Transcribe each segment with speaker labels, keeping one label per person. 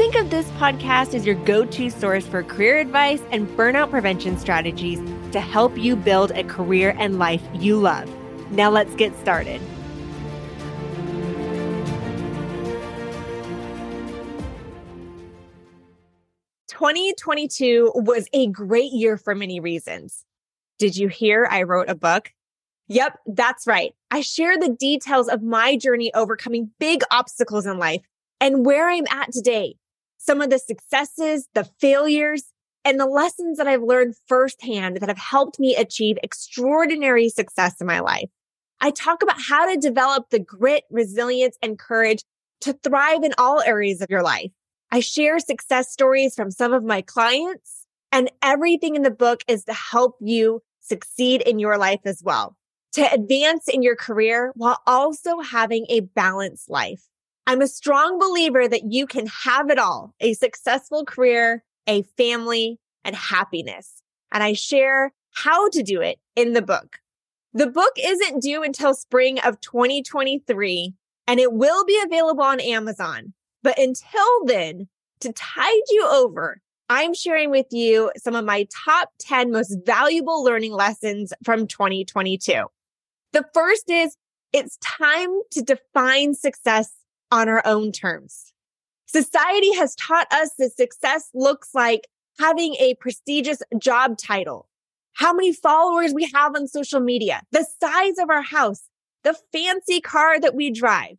Speaker 1: Think of this podcast as your go to source for career advice and burnout prevention strategies to help you build a career and life you love. Now let's get started. Twenty twenty two was a great year for many reasons. Did you hear I wrote a book? Yep, that's right. I share the details of my journey overcoming big obstacles in life and where I'm at today. Some of the successes, the failures, and the lessons that I've learned firsthand that have helped me achieve extraordinary success in my life. I talk about how to develop the grit, resilience, and courage to thrive in all areas of your life. I share success stories from some of my clients and everything in the book is to help you succeed in your life as well, to advance in your career while also having a balanced life. I'm a strong believer that you can have it all, a successful career, a family, and happiness. And I share how to do it in the book. The book isn't due until spring of 2023 and it will be available on Amazon. But until then, to tide you over, I'm sharing with you some of my top 10 most valuable learning lessons from 2022. The first is it's time to define success on our own terms. Society has taught us that success looks like having a prestigious job title, how many followers we have on social media, the size of our house, the fancy car that we drive.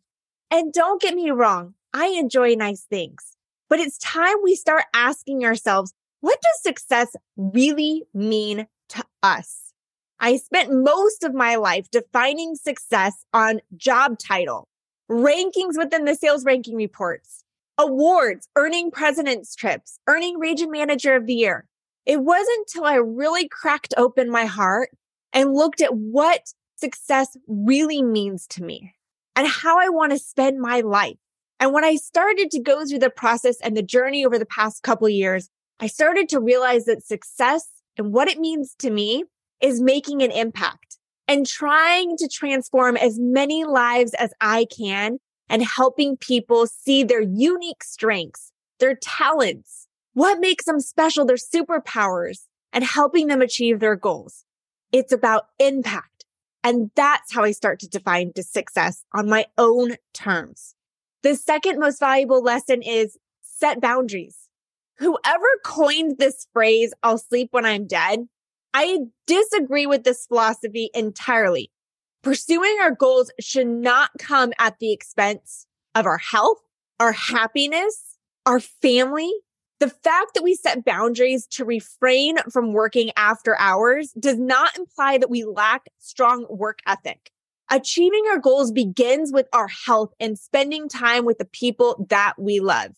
Speaker 1: And don't get me wrong, I enjoy nice things, but it's time we start asking ourselves, what does success really mean to us? I spent most of my life defining success on job title, rankings within the sales ranking reports, awards, earning president's trips, earning region manager of the year. It wasn't until I really cracked open my heart and looked at what success really means to me and how I want to spend my life. And when I started to go through the process and the journey over the past couple years, I started to realize that success and what it means to me is making an impact and trying to transform as many lives as I can and helping people see their unique strengths, their talents, what makes them special, their superpowers, and helping them achieve their goals. It's about impact. And that's how I start to define success on my own terms. The second most valuable lesson is set boundaries. Whoever coined this phrase, I'll sleep when I'm dead, I disagree with this philosophy entirely. Pursuing our goals should not come at the expense of our health, our happiness, our family. The fact that we set boundaries to refrain from working after hours does not imply that we lack strong work ethic. Achieving our goals begins with our health and spending time with the people that we love.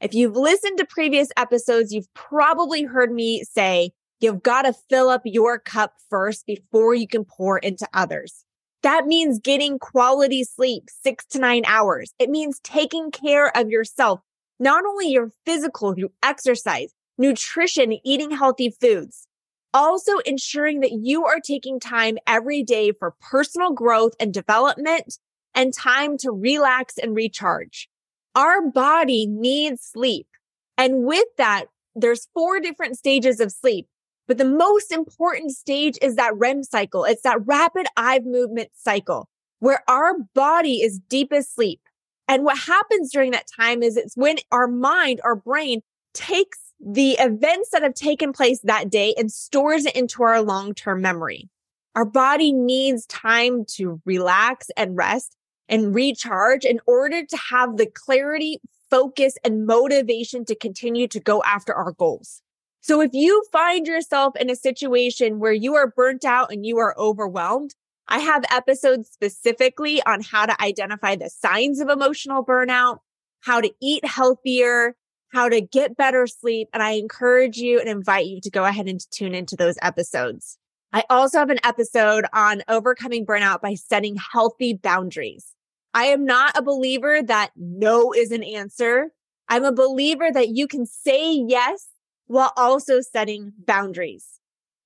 Speaker 1: If you've listened to previous episodes, you've probably heard me say, you've got to fill up your cup first before you can pour into others. That means getting quality sleep, six to nine hours. It means taking care of yourself, not only your physical through exercise, nutrition, eating healthy foods, also ensuring that you are taking time every day for personal growth and development and time to relax and recharge. Our body needs sleep. And with that, there's four different stages of sleep. But the most important stage is that REM cycle. It's that rapid eye movement cycle where our body is deepest sleep. And what happens during that time is it's when our mind, our brain takes the events that have taken place that day and stores it into our long-term memory. Our body needs time to relax and rest and recharge in order to have the clarity, focus, and motivation to continue to go after our goals. So if you find yourself in a situation where you are burnt out and you are overwhelmed, I have episodes specifically on how to identify the signs of emotional burnout, how to eat healthier, how to get better sleep. And I encourage you and invite you to go ahead and tune into those episodes. I also have an episode on overcoming burnout by setting healthy boundaries. I am not a believer that no is an answer. I'm a believer that you can say yes while also setting boundaries.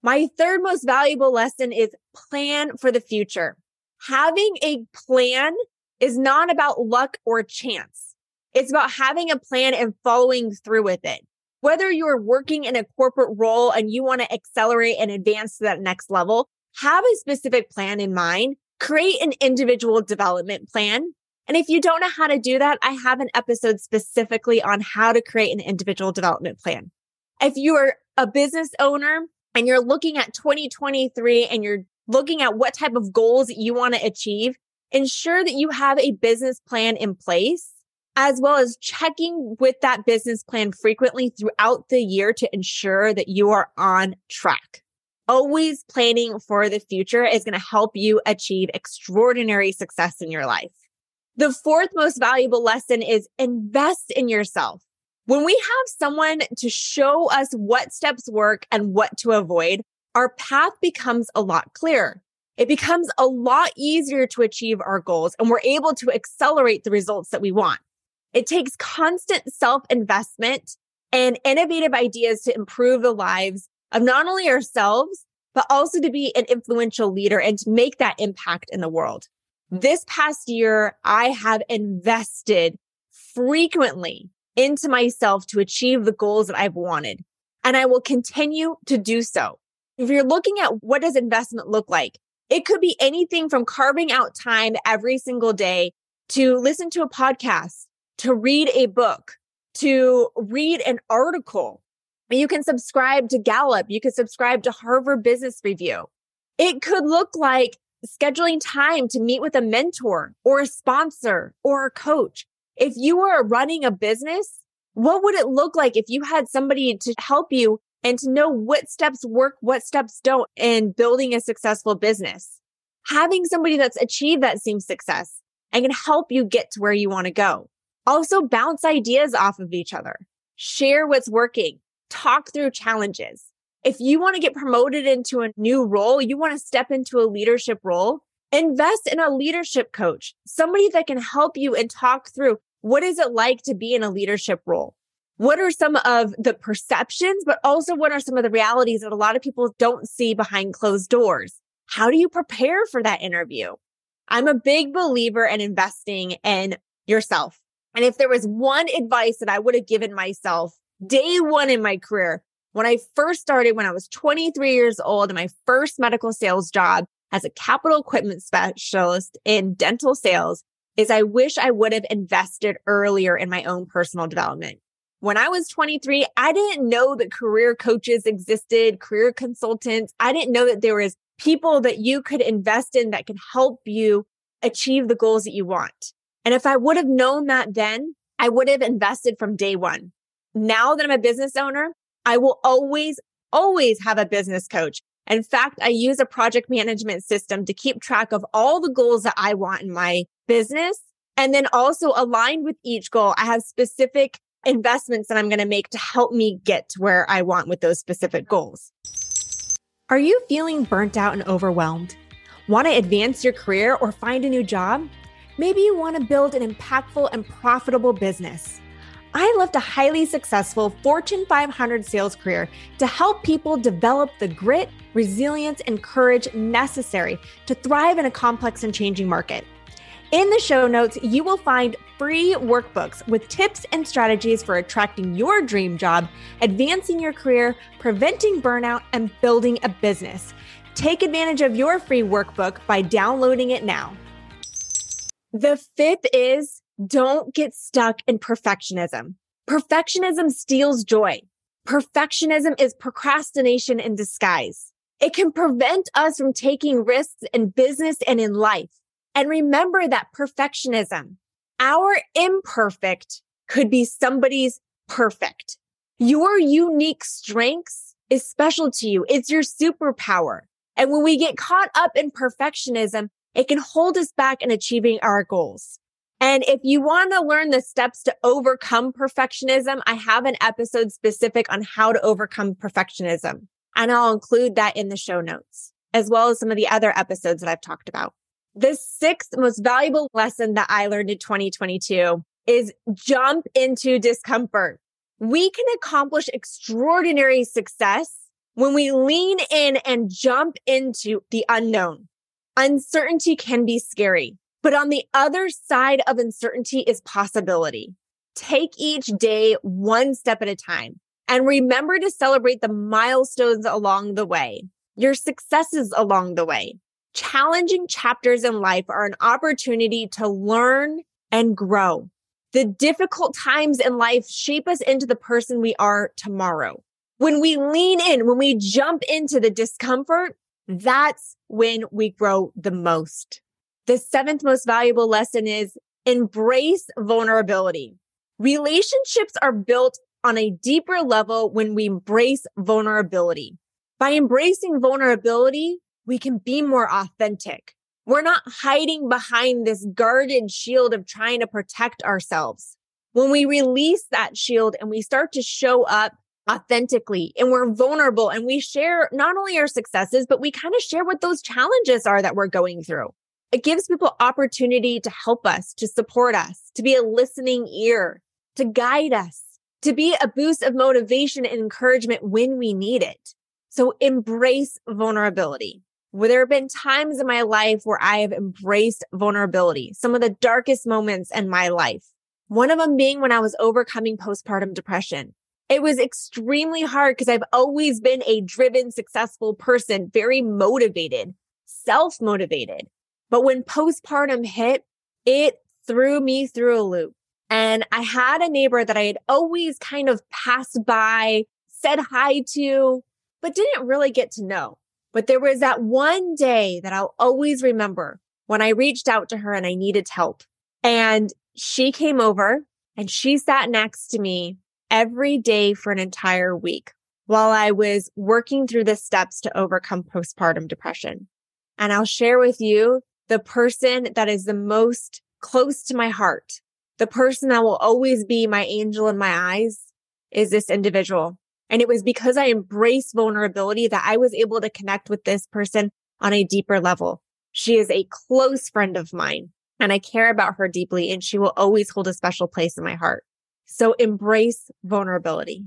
Speaker 1: My third most valuable lesson is plan for the future. Having a plan is not about luck or chance. It's about having a plan and following through with it. Whether you're working in a corporate role and you want to accelerate and advance to that next level, have a specific plan in mind, create an individual development plan. And if you don't know how to do that, I have an episode specifically on how to create an individual development plan. If you're a business owner and you're looking at 2023 and you're looking at what type of goals you want to achieve, ensure that you have a business plan in place as well as checking with that business plan frequently throughout the year to ensure that you are on track. Always planning for the future is going to help you achieve extraordinary success in your life. The fourth most valuable lesson is invest in yourself. When we have someone to show us what steps work and what to avoid, our path becomes a lot clearer. It becomes a lot easier to achieve our goals and we're able to accelerate the results that we want. It takes constant self investment and innovative ideas to improve the lives of not only ourselves, but also to be an influential leader and to make that impact in the world. This past year, I have invested frequently into myself to achieve the goals that I've wanted. And I will continue to do so. If you're looking at what does investment look like, it could be anything from carving out time every single day to listen to a podcast, to read a book, to read an article. You can subscribe to Gallup. You can subscribe to Harvard Business Review. It could look like scheduling time to meet with a mentor or a sponsor or a coach. If you were running a business, what would it look like if you had somebody to help you and to know what steps work, what steps don't in building a successful business? Having somebody that's achieved that same success and can help you get to where you want to go. Also bounce ideas off of each other. Share what's working. Talk through challenges. If you want to get promoted into a new role, you want to step into a leadership role, invest in a leadership coach, somebody that can help you and talk through what is it like to be in a leadership role? What are some of the perceptions, but also what are some of the realities that a lot of people don't see behind closed doors? How do you prepare for that interview? I'm a big believer in investing in yourself. And if there was one advice that I would have given myself day one in my career, when I first started, when I was 23 years old and my first medical sales job as a capital equipment specialist in dental sales, is I wish I would have invested earlier in my own personal development. When I was 23, I didn't know that career coaches existed, career consultants. I didn't know that there was people that you could invest in that can help you achieve the goals that you want. And if I would have known that then, I would have invested from day one. Now that I'm a business owner, I will always, always have a business coach. In fact, I use a project management system to keep track of all the goals that I want in my business. And then also aligned with each goal, I have specific investments that I'm going to make to help me get to where I want with those specific goals. Are you feeling burnt out and overwhelmed? Want to advance your career or find a new job? Maybe you want to build an impactful and profitable business. I left a highly successful Fortune 500 sales career to help people develop the grit, resilience, and courage necessary to thrive in a complex and changing market. In the show notes, you will find free workbooks with tips and strategies for attracting your dream job, advancing your career, preventing burnout, and building a business. Take advantage of your free workbook by downloading it now. The fifth is don't get stuck in perfectionism. Perfectionism steals joy. Perfectionism is procrastination in disguise. It can prevent us from taking risks in business and in life. And remember that perfectionism, our imperfect could be somebody's perfect. Your unique strengths is special to you. It's your superpower. And when we get caught up in perfectionism, it can hold us back in achieving our goals. And if you want to learn the steps to overcome perfectionism, I have an episode specific on how to overcome perfectionism. And I'll include that in the show notes. as well as some of the other episodes that I've talked about. The sixth most valuable lesson that I learned in 2022 is jump into discomfort. We can accomplish extraordinary success when we lean in and jump into the unknown. Uncertainty can be scary, but on the other side of uncertainty is possibility. Take each day one step at a time and remember to celebrate the milestones along the way, your successes along the way. Challenging chapters in life are an opportunity to learn and grow. The difficult times in life shape us into the person we are tomorrow. When we lean in, when we jump into the discomfort, that's when we grow the most. The seventh most valuable lesson is embrace vulnerability. Relationships are built on a deeper level when we embrace vulnerability. By embracing vulnerability, we can be more authentic. We're not hiding behind this guarded shield of trying to protect ourselves. When we release that shield and we start to show up authentically and we're vulnerable and we share not only our successes, but we kind of share what those challenges are that we're going through. It gives people opportunity to help us, to support us, to be a listening ear, to guide us, to be a boost of motivation and encouragement when we need it. So embrace vulnerability. Well, there have been times in my life where I have embraced vulnerability, some of the darkest moments in my life. One of them being when I was overcoming postpartum depression. It was extremely hard because I've always been a driven, successful person, very motivated, self motivated. But when postpartum hit, it threw me through a loop. And I had a neighbor that I had always kind of passed by, said hi to, but didn't really get to know. But there was that one day that I'll always remember when I reached out to her and I needed help. And she came over and she sat next to me every day for an entire week while I was working through the steps to overcome postpartum depression. And I'll share with you the person that is the most close to my heart, the person that will always be my angel in my eyes is this individual. And it was because I embraced vulnerability that I was able to connect with this person on a deeper level. She is a close friend of mine and I care about her deeply and she will always hold a special place in my heart. So embrace vulnerability.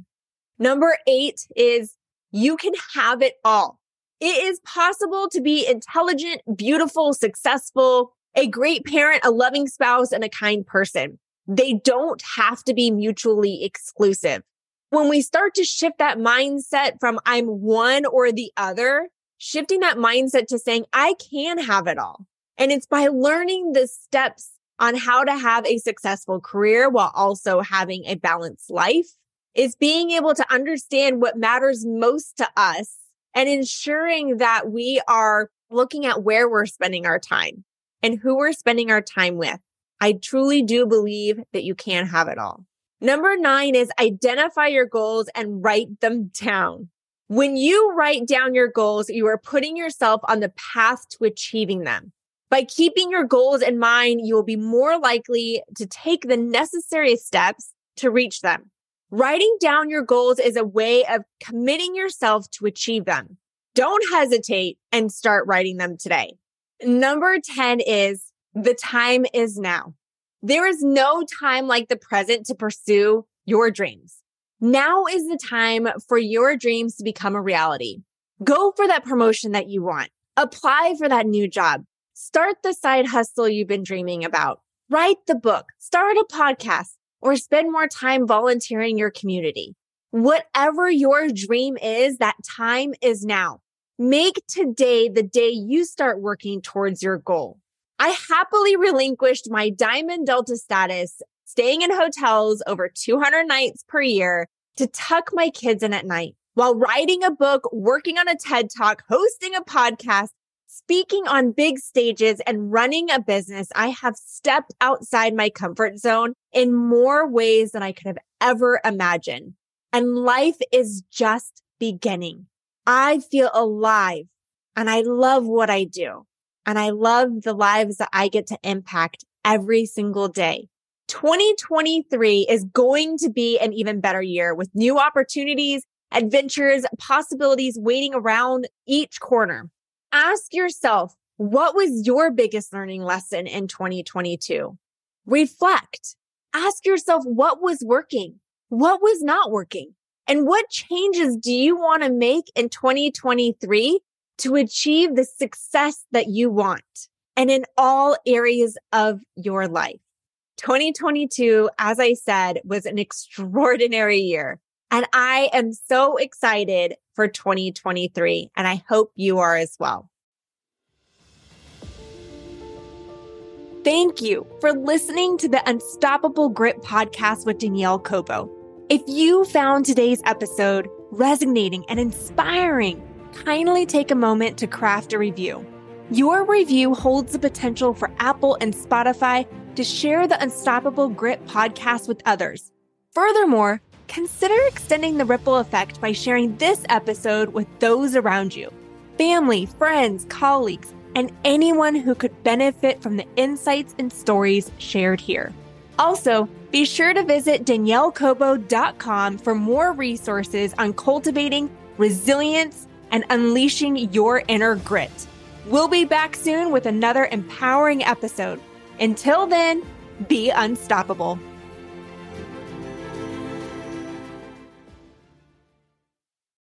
Speaker 1: Number eight is you can have it all. It is possible to be intelligent, beautiful, successful, a great parent, a loving spouse, and a kind person. They don't have to be mutually exclusive. When we start to shift that mindset from I'm one or the other, shifting that mindset to saying I can have it all. And it's by learning the steps on how to have a successful career while also having a balanced life is being able to understand what matters most to us and ensuring that we are looking at where we're spending our time and who we're spending our time with. I truly do believe that you can have it all. Number nine is identify your goals and write them down. When you write down your goals, you are putting yourself on the path to achieving them. By keeping your goals in mind, you will be more likely to take the necessary steps to reach them. Writing down your goals is a way of committing yourself to achieve them. Don't hesitate and start writing them today. Number 10 is the time is now. There is no time like the present to pursue your dreams. Now is the time for your dreams to become a reality. Go for that promotion that you want. Apply for that new job. Start the side hustle you've been dreaming about. Write the book, start a podcast, or spend more time volunteering your community. Whatever your dream is, that time is now. Make today the day you start working towards your goal. I happily relinquished my Diamond Delta status, staying in hotels over 200 nights per year to tuck my kids in at night while writing a book, working on a TED talk, hosting a podcast, speaking on big stages and running a business, I have stepped outside my comfort zone in more ways than I could have ever imagined. And life is just beginning. I feel alive and I love what I do. And I love the lives that I get to impact every single day. 2023 is going to be an even better year with new opportunities, adventures, possibilities waiting around each corner. Ask yourself, what was your biggest learning lesson in 2022? Reflect. Ask yourself what was working, what was not working, and what changes do you want to make in 2023 to achieve the success that you want and in all areas of your life. 2022, as I said, was an extraordinary year. And I am so excited for 2023. And I hope you are as well. Thank you for listening to the Unstoppable Grit podcast with Danielle Cobo. If you found today's episode resonating and inspiring, kindly take a moment to craft a review. Your review holds the potential for Apple and Spotify to share the Unstoppable Grit podcast with others. Furthermore, consider extending the ripple effect by sharing this episode with those around you family, friends, colleagues, and anyone who could benefit from the insights and stories shared here. Also, be sure to visit daniellecobo.com for more resources on cultivating resilience and unleashing your inner grit. We'll be back soon with another empowering episode. Until then, be unstoppable.